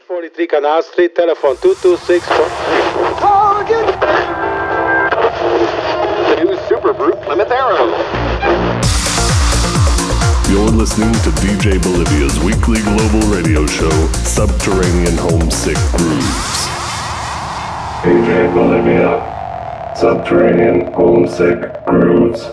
43 Canal Street, telephone 226. Target! The new Super Brute Plymouth Arrow. You're listening to DJ Bolivia's weekly global radio show, Subterranean Homesick Grooves. DJ Bolivia, Subterranean Homesick Grooves.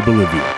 Bolivia.